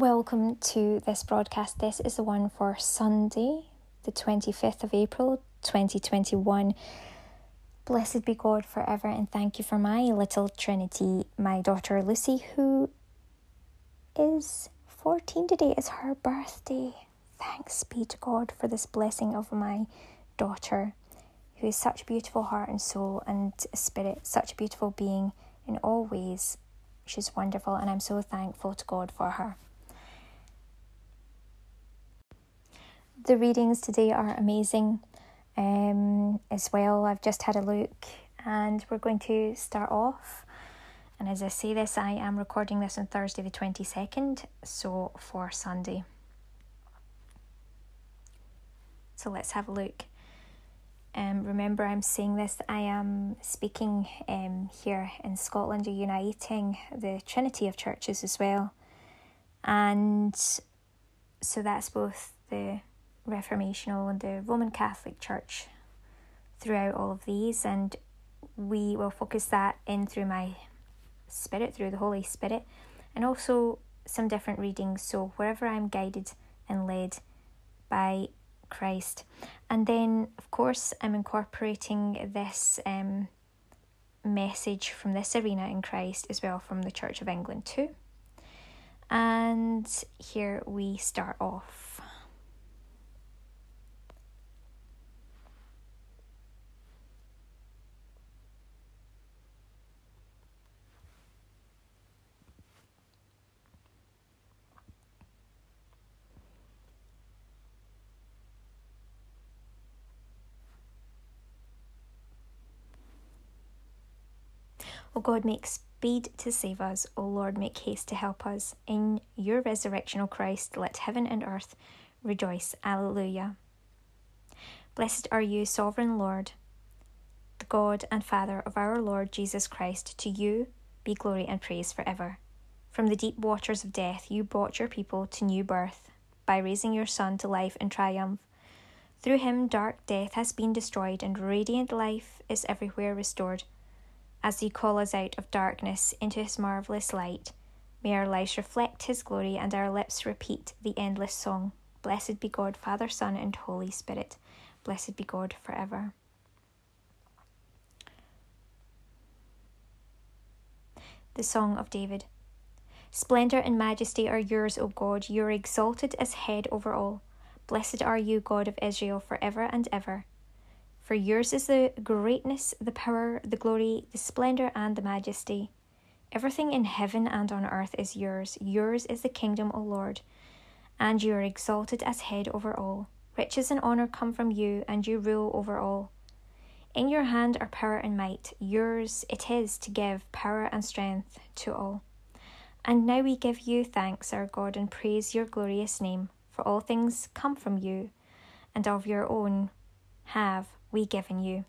Welcome to this broadcast. This is the one for Sunday, the 25th of April 2021. Blessed be God forever, and thank you for my little Trinity, my daughter Lucy, who is 14 today. It's her birthday. Thanks be to God for this blessing of my daughter, who is such a beautiful heart and soul and spirit, such a beautiful being in all ways. She's wonderful, and I'm so thankful to God for her. The readings today are amazing um, as well. I've just had a look and we're going to start off. And as I say this, I am recording this on Thursday, the 22nd, so for Sunday. So let's have a look. Um, remember, I'm saying this, I am speaking um, here in Scotland, uniting the Trinity of churches as well. And so that's both the Reformational and the Roman Catholic Church throughout all of these, and we will focus that in through my Spirit, through the Holy Spirit, and also some different readings. So, wherever I'm guided and led by Christ. And then, of course, I'm incorporating this um, message from this arena in Christ as well from the Church of England, too. And here we start off. O God, make speed to save us. O Lord, make haste to help us. In your resurrection, O Christ, let heaven and earth rejoice. Alleluia. Blessed are you, sovereign Lord, the God and Father of our Lord Jesus Christ. To you be glory and praise forever. From the deep waters of death, you brought your people to new birth by raising your Son to life and triumph. Through him, dark death has been destroyed, and radiant life is everywhere restored as He call us out of darkness into his marvellous light. May our lives reflect his glory and our lips repeat the endless song. Blessed be God, Father, Son, and Holy Spirit. Blessed be God forever. The Song of David. Splendour and majesty are yours, O God. You are exalted as head over all. Blessed are you, God of Israel, for ever and ever. For yours is the greatness, the power, the glory, the splendour, and the majesty. Everything in heaven and on earth is yours. Yours is the kingdom, O Lord, and you are exalted as head over all. Riches and honour come from you, and you rule over all. In your hand are power and might. Yours it is to give power and strength to all. And now we give you thanks, our God, and praise your glorious name, for all things come from you, and of your own have we given you.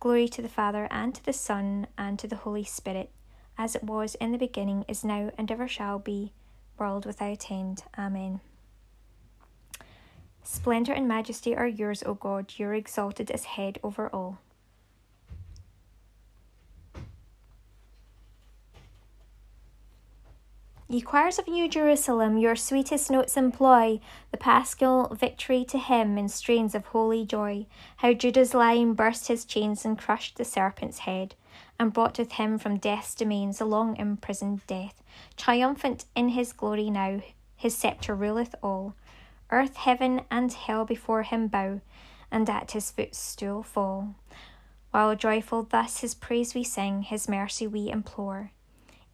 Glory to the Father, and to the Son, and to the Holy Spirit, as it was in the beginning, is now, and ever shall be, world without end. Amen. Splendour and majesty are yours, O God, you are exalted as head over all. Ye choirs of New Jerusalem, your sweetest notes employ the paschal victory to him in strains of holy joy. How Judah's lion burst his chains and crushed the serpent's head, and brought with him from death's domains a long imprisoned death. Triumphant in his glory now, his sceptre ruleth all. Earth, heaven, and hell before him bow, and at his footstool fall. While joyful thus his praise we sing, his mercy we implore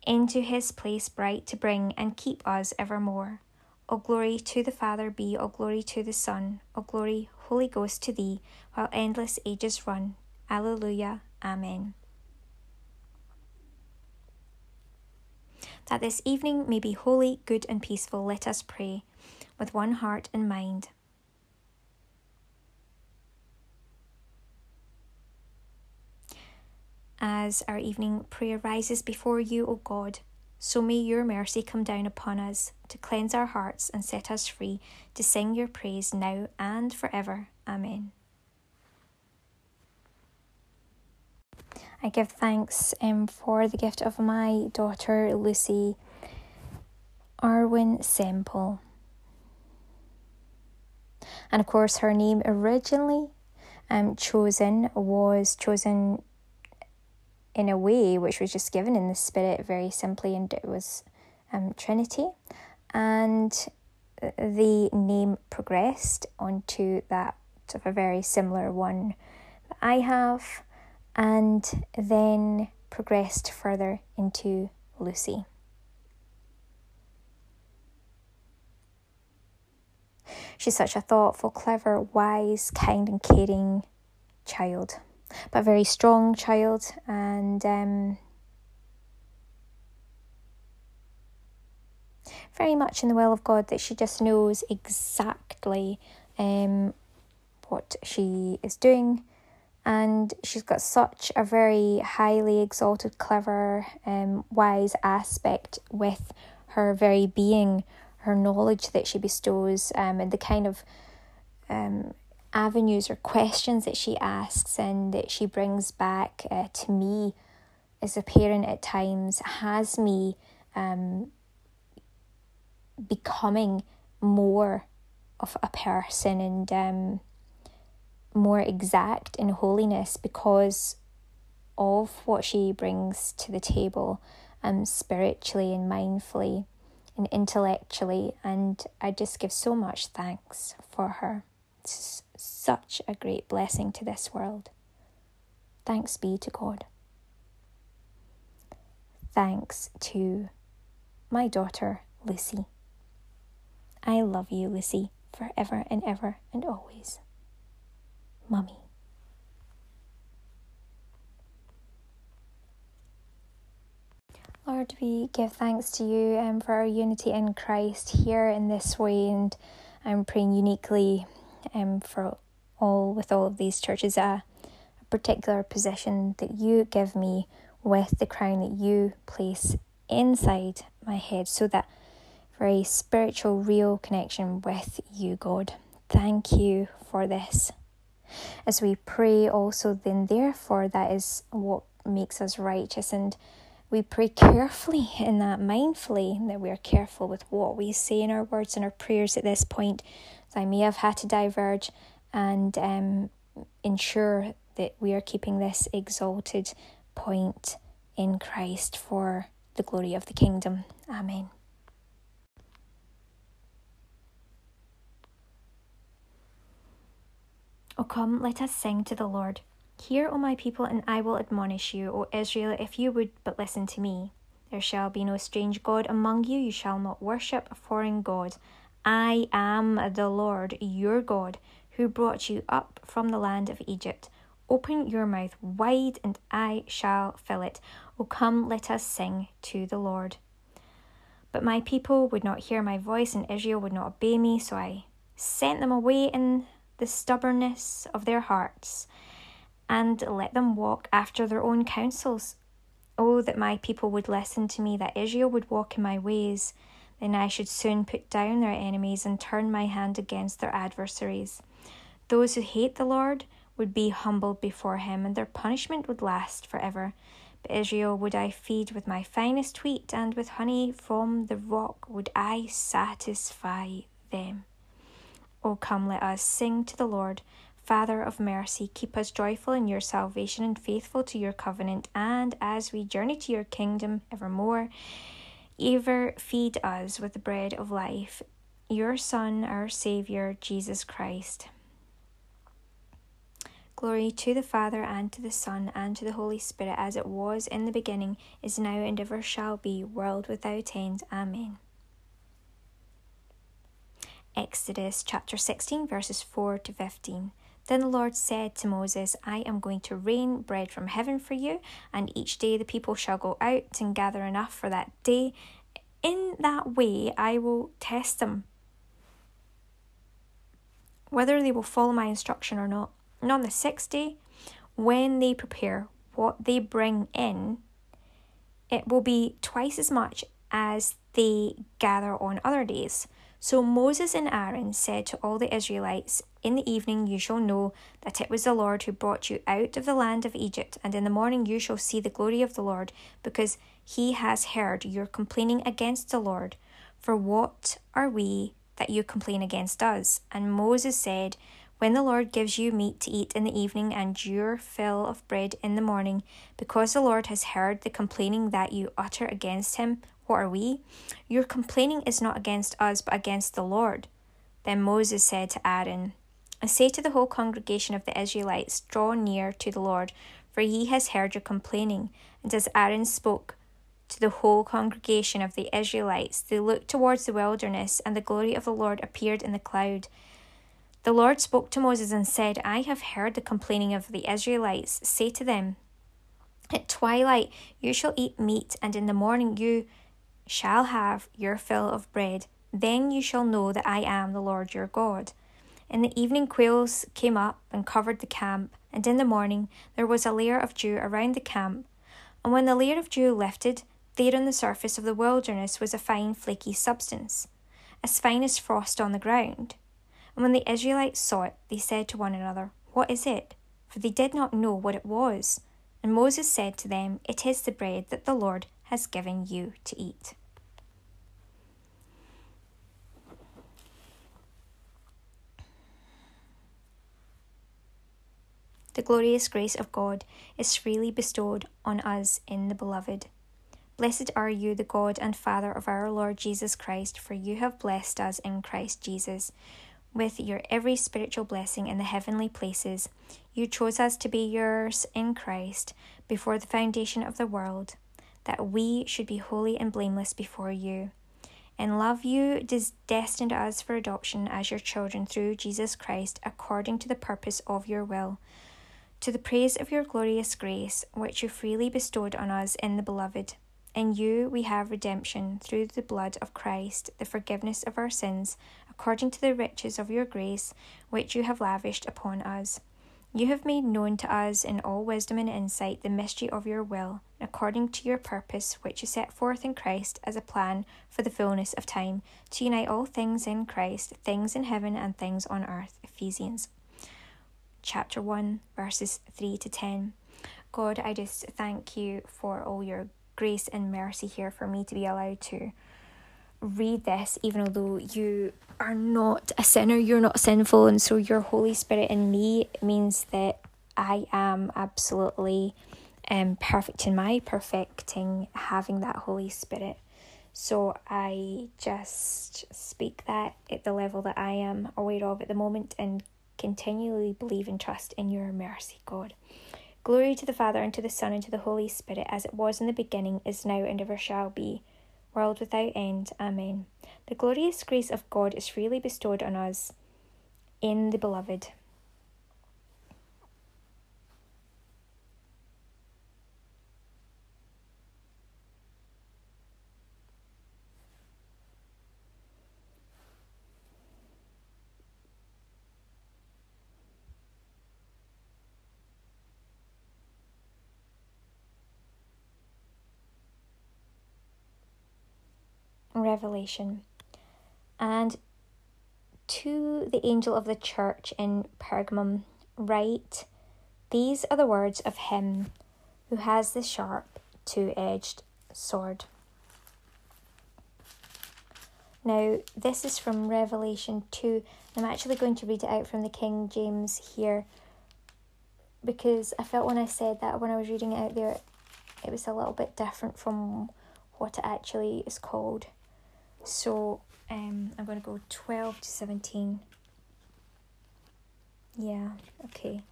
into his place bright to bring and keep us evermore. O glory to the Father be, O glory to the Son, O glory, Holy Ghost, to thee, while endless ages run. Alleluia. Amen. That this evening may be holy, good, and peaceful, let us pray with one heart and mind. As our evening prayer rises before you, O God, so may your mercy come down upon us to cleanse our hearts and set us free to sing your praise now and forever. Amen. I give thanks um, for the gift of my daughter Lucy. Arwen Semple. And of course, her name originally um, chosen was chosen in a way which was just given in the Spirit very simply, and it was um, Trinity. And the name progressed onto that of a very similar one that I have, and then progressed further into Lucy. She's such a thoughtful, clever, wise, kind, and caring child, but very strong child, and um, very much in the will of God that she just knows exactly um, what she is doing. And she's got such a very highly exalted, clever, um, wise aspect with her very being, her knowledge that she bestows, um, and the kind of um, avenues or questions that she asks and that she brings back uh, to me as a parent at times has me um, becoming more of a person and um, more exact in holiness because of what she brings to the table um, spiritually and mindfully and intellectually. And I just give so much thanks for her. It's such a great blessing to this world. Thanks be to God. Thanks to my daughter, Lucy. I love you, Lucy, forever and ever and always. Mummy. Lord, we give thanks to you um, for our unity in Christ here in this way, and I'm praying uniquely um, for all with all of these churches a, a particular position that you give me with the crown that you place inside my head, so that very spiritual, real connection with you, God. Thank you for this. As we pray, also, then, therefore, that is what makes us righteous. And we pray carefully in that, mindfully, that we are careful with what we say in our words and our prayers at this point. I may have had to diverge and um, ensure that we are keeping this exalted point in Christ for the glory of the kingdom. Amen. O come, let us sing to the Lord. Hear, O my people, and I will admonish you, O Israel, if you would but listen to me. There shall be no strange God among you, you shall not worship a foreign God. I am the Lord your God, who brought you up from the land of Egypt. Open your mouth wide, and I shall fill it. O come, let us sing to the Lord. But my people would not hear my voice, and Israel would not obey me, so I sent them away in the stubbornness of their hearts, and let them walk after their own counsels. Oh, that my people would listen to me, that Israel would walk in my ways. Then I should soon put down their enemies and turn my hand against their adversaries. Those who hate the Lord would be humbled before him, and their punishment would last forever. But Israel would I feed with my finest wheat, and with honey from the rock would I satisfy them. O come, let us sing to the Lord. Father of mercy, keep us joyful in your salvation and faithful to your covenant, and as we journey to your kingdom evermore, ever feed us with the bread of life, your Son, our Saviour, Jesus Christ. Glory to the Father, and to the Son, and to the Holy Spirit, as it was in the beginning, is now, and ever shall be, world without end. Amen. Exodus chapter 16, verses 4 to 15. Then the Lord said to Moses, I am going to rain bread from heaven for you, and each day the people shall go out and gather enough for that day. In that way I will test them, whether they will follow my instruction or not. And on the sixth day, when they prepare what they bring in, it will be twice as much as they gather on other days. So Moses and Aaron said to all the Israelites, In the evening you shall know that it was the Lord who brought you out of the land of Egypt, and in the morning you shall see the glory of the Lord, because he has heard your complaining against the Lord. For what are we that you complain against us? And Moses said, When the Lord gives you meat to eat in the evening and your fill of bread in the morning, because the Lord has heard the complaining that you utter against him, what are we? Your complaining is not against us, but against the Lord. Then Moses said to Aaron, I say to the whole congregation of the Israelites, Draw near to the Lord, for he has heard your complaining. And as Aaron spoke, to the whole congregation of the Israelites. They looked towards the wilderness, and the glory of the Lord appeared in the cloud. The Lord spoke to Moses and said, I have heard the complaining of the Israelites. Say to them, At twilight you shall eat meat, and in the morning you shall have your fill of bread. Then you shall know that I am the Lord your God. In the evening, quails came up and covered the camp, and in the morning there was a layer of dew around the camp. And when the layer of dew lifted, there on the surface of the wilderness was a fine flaky substance, as fine as frost on the ground. And when the Israelites saw it, they said to one another, What is it? For they did not know what it was. And Moses said to them, It is the bread that the Lord has given you to eat. The glorious grace of God is freely bestowed on us in the Beloved. Blessed are you, the God and Father of our Lord Jesus Christ, for you have blessed us in Christ Jesus with your every spiritual blessing in the heavenly places. You chose us to be yours in Christ before the foundation of the world, that we should be holy and blameless before you. In love, you destined us for adoption as your children through Jesus Christ, according to the purpose of your will, to the praise of your glorious grace, which you freely bestowed on us in the Beloved. In you we have redemption through the blood of Christ, the forgiveness of our sins, according to the riches of your grace, which you have lavished upon us. You have made known to us in all wisdom and insight the mystery of your will, according to your purpose, which you set forth in Christ as a plan for the fullness of time, to unite all things in Christ, things in heaven and things on earth. Ephesians chapter 1, verses 3 to 10. God, I just thank you for all your grace and mercy here for me to be allowed to read this, even although you are not a sinner, you're not sinful, and so your Holy Spirit in me means that I am absolutely um, perfect in my perfecting having that Holy Spirit. So I just speak that at the level that I am aware of at the moment and continually believe and trust in your mercy, God. Glory to the Father, and to the Son, and to the Holy Spirit, as it was in the beginning, is now, and ever shall be, world without end. Amen. The glorious grace of God is freely bestowed on us in the Beloved. Revelation. And to the angel of the church in Pergamum, write These are the words of him who has the sharp, two edged sword. Now, this is from Revelation 2. I'm actually going to read it out from the King James here because I felt when I said that, when I was reading it out there, it was a little bit different from what it actually is called. So um, I'm going to go 12 to 17. Yeah, okay.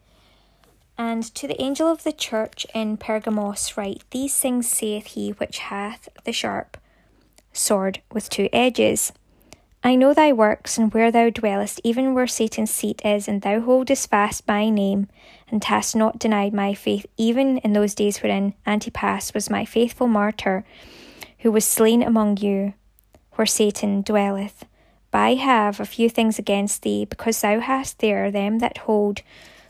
And to the angel of the church in Pergamos write, These things saith he which hath the sharp sword with two edges. I know thy works, and where thou dwellest, even where Satan's seat is, and thou holdest fast my name, and hast not denied my faith, even in those days wherein Antipas was my faithful martyr, who was slain among you where Satan dwelleth. But I have a few things against thee, because thou hast there them that hold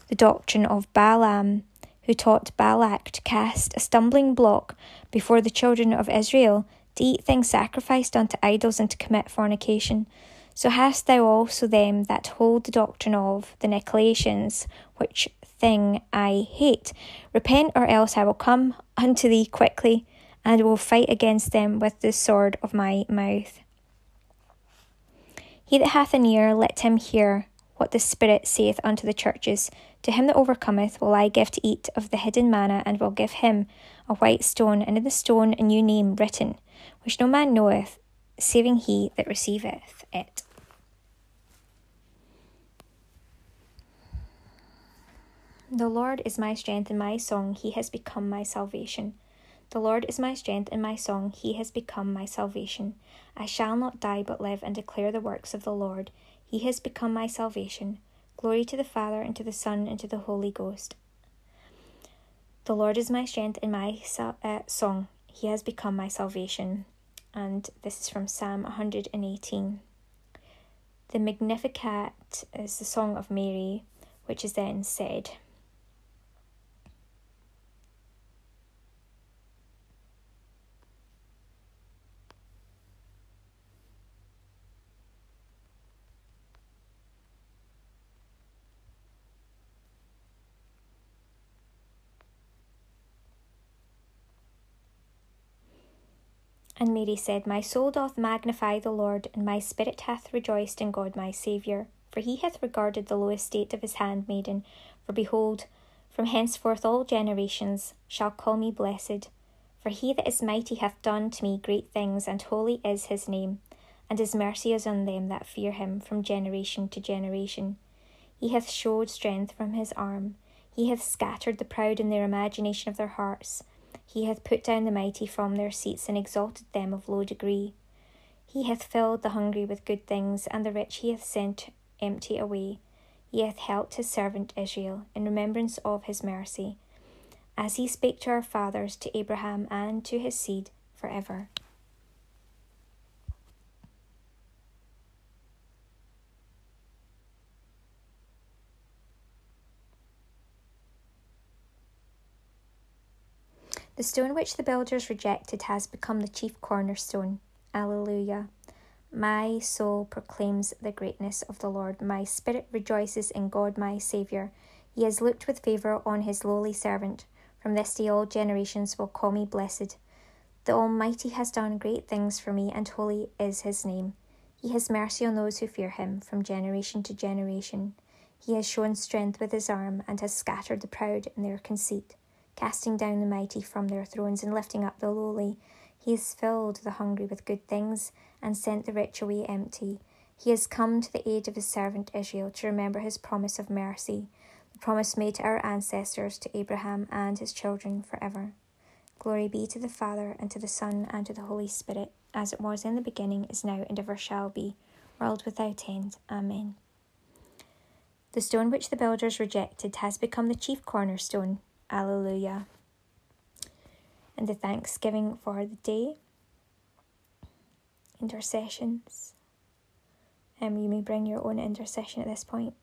the doctrine of Balaam, who taught Balak to cast a stumbling block before the children of Israel, to eat things sacrificed unto idols, and to commit fornication. So hast thou also them that hold the doctrine of the Nicolaitans, which thing I hate. Repent, or else I will come unto thee quickly and will fight against them with the sword of my mouth. He that hath an ear, let him hear what the Spirit saith unto the churches. To him that overcometh will I give to eat of the hidden manna, and will give him a white stone, and in the stone a new name written, which no man knoweth, saving he that receiveth it. The Lord is my strength and my song, he has become my salvation. The Lord is my strength and my song, he has become my salvation. I shall not die but live and declare the works of the Lord. He has become my salvation. Glory to the Father, and to the Son, and to the Holy Ghost. The Lord is my strength and my uh, song. He has become my salvation. And this is from Psalm 118. The Magnificat is the song of Mary, which is then said. And Mary said, My soul doth magnify the Lord, and my spirit hath rejoiced in God my Saviour. For he hath regarded the low estate of his handmaiden. For behold, from henceforth all generations shall call me blessed. For he that is mighty hath done to me great things, and holy is his name. And his mercy is on them that fear him from generation to generation. He hath showed strength from his arm. He hath scattered the proud in their imagination of their hearts. He hath put down the mighty from their seats and exalted them of low degree. He hath filled the hungry with good things, and the rich he hath sent empty away. He hath helped his servant Israel in remembrance of his mercy, as he spake to our fathers, to Abraham, and to his seed for ever. The stone which the builders rejected has become the chief cornerstone. Alleluia. My soul proclaims the greatness of the Lord. My spirit rejoices in God my Saviour. He has looked with favour on his lowly servant. From this day all generations will call me blessed. The Almighty has done great things for me, and holy is his name. He has mercy on those who fear him from generation to generation. He has shown strength with his arm, and has scattered the proud in their conceit casting down the mighty from their thrones and lifting up the lowly. He has filled the hungry with good things and sent the rich away empty. He has come to the aid of his servant Israel to remember his promise of mercy, the promise made to our ancestors, to Abraham and his children forever. Glory be to the Father, and to the Son, and to the Holy Spirit, as it was in the beginning, is now, and ever shall be, world without end. Amen. The stone which the builders rejected has become the chief cornerstone. Alleluia. And the thanksgiving for the day, intercessions. Um, you may bring your own intercession at this point.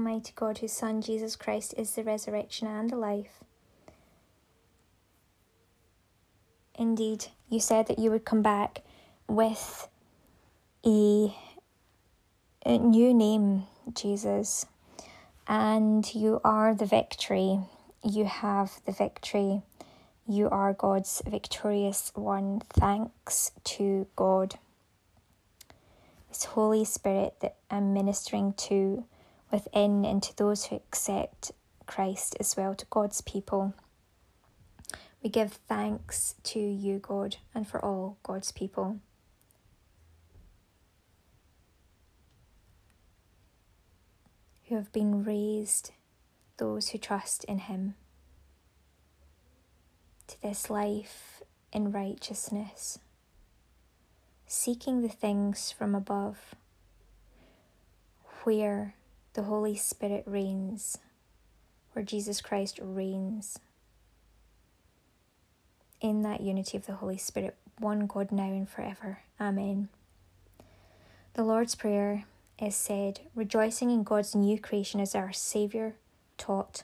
Almighty God, whose Son Jesus Christ is the resurrection and the life. Indeed, you said that you would come back with a, a new name, Jesus, and you are the victory. You have the victory. You are God's victorious one. Thanks to God. This Holy Spirit that I'm ministering to within and to those who accept Christ as well, to God's people. We give thanks to you, God, and for all God's people. Who have been raised, those who trust in Him, to this life in righteousness, seeking the things from above, where the Holy Spirit reigns, where Jesus Christ reigns. In that unity of the Holy Spirit, one God now and forever. Amen. The Lord's Prayer is said, rejoicing in God's new creation as our Saviour taught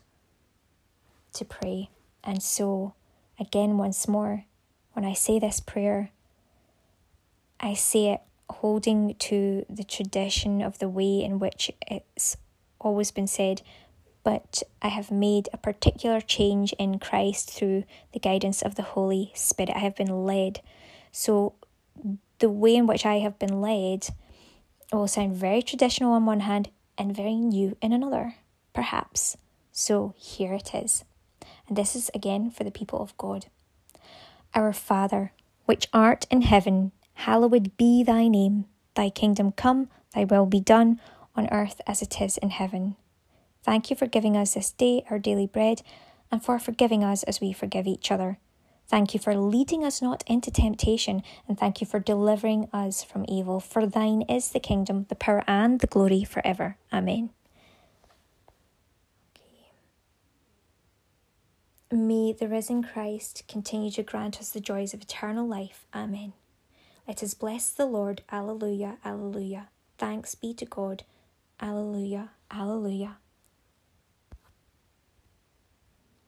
to pray. And so, again, once more, when I say this prayer, I say it holding to the tradition of the way in which it's always been said, but I have made a particular change in Christ through the guidance of the Holy Spirit. I have been led. So, the way in which I have been led will sound very traditional on one hand and very new in another, perhaps. So, here it is. And this is again for the people of God. Our Father, which art in heaven, hallowed be thy name. Thy kingdom come, thy will be done, on earth as it is in heaven. Thank you for giving us this day our daily bread, and for forgiving us as we forgive each other. Thank you for leading us not into temptation, and thank you for delivering us from evil. For thine is the kingdom, the power, and the glory forever. Amen. May the risen Christ continue to grant us the joys of eternal life. Amen. Let us bless the Lord. Alleluia, alleluia. Thanks be to God. Alleluia, alleluia.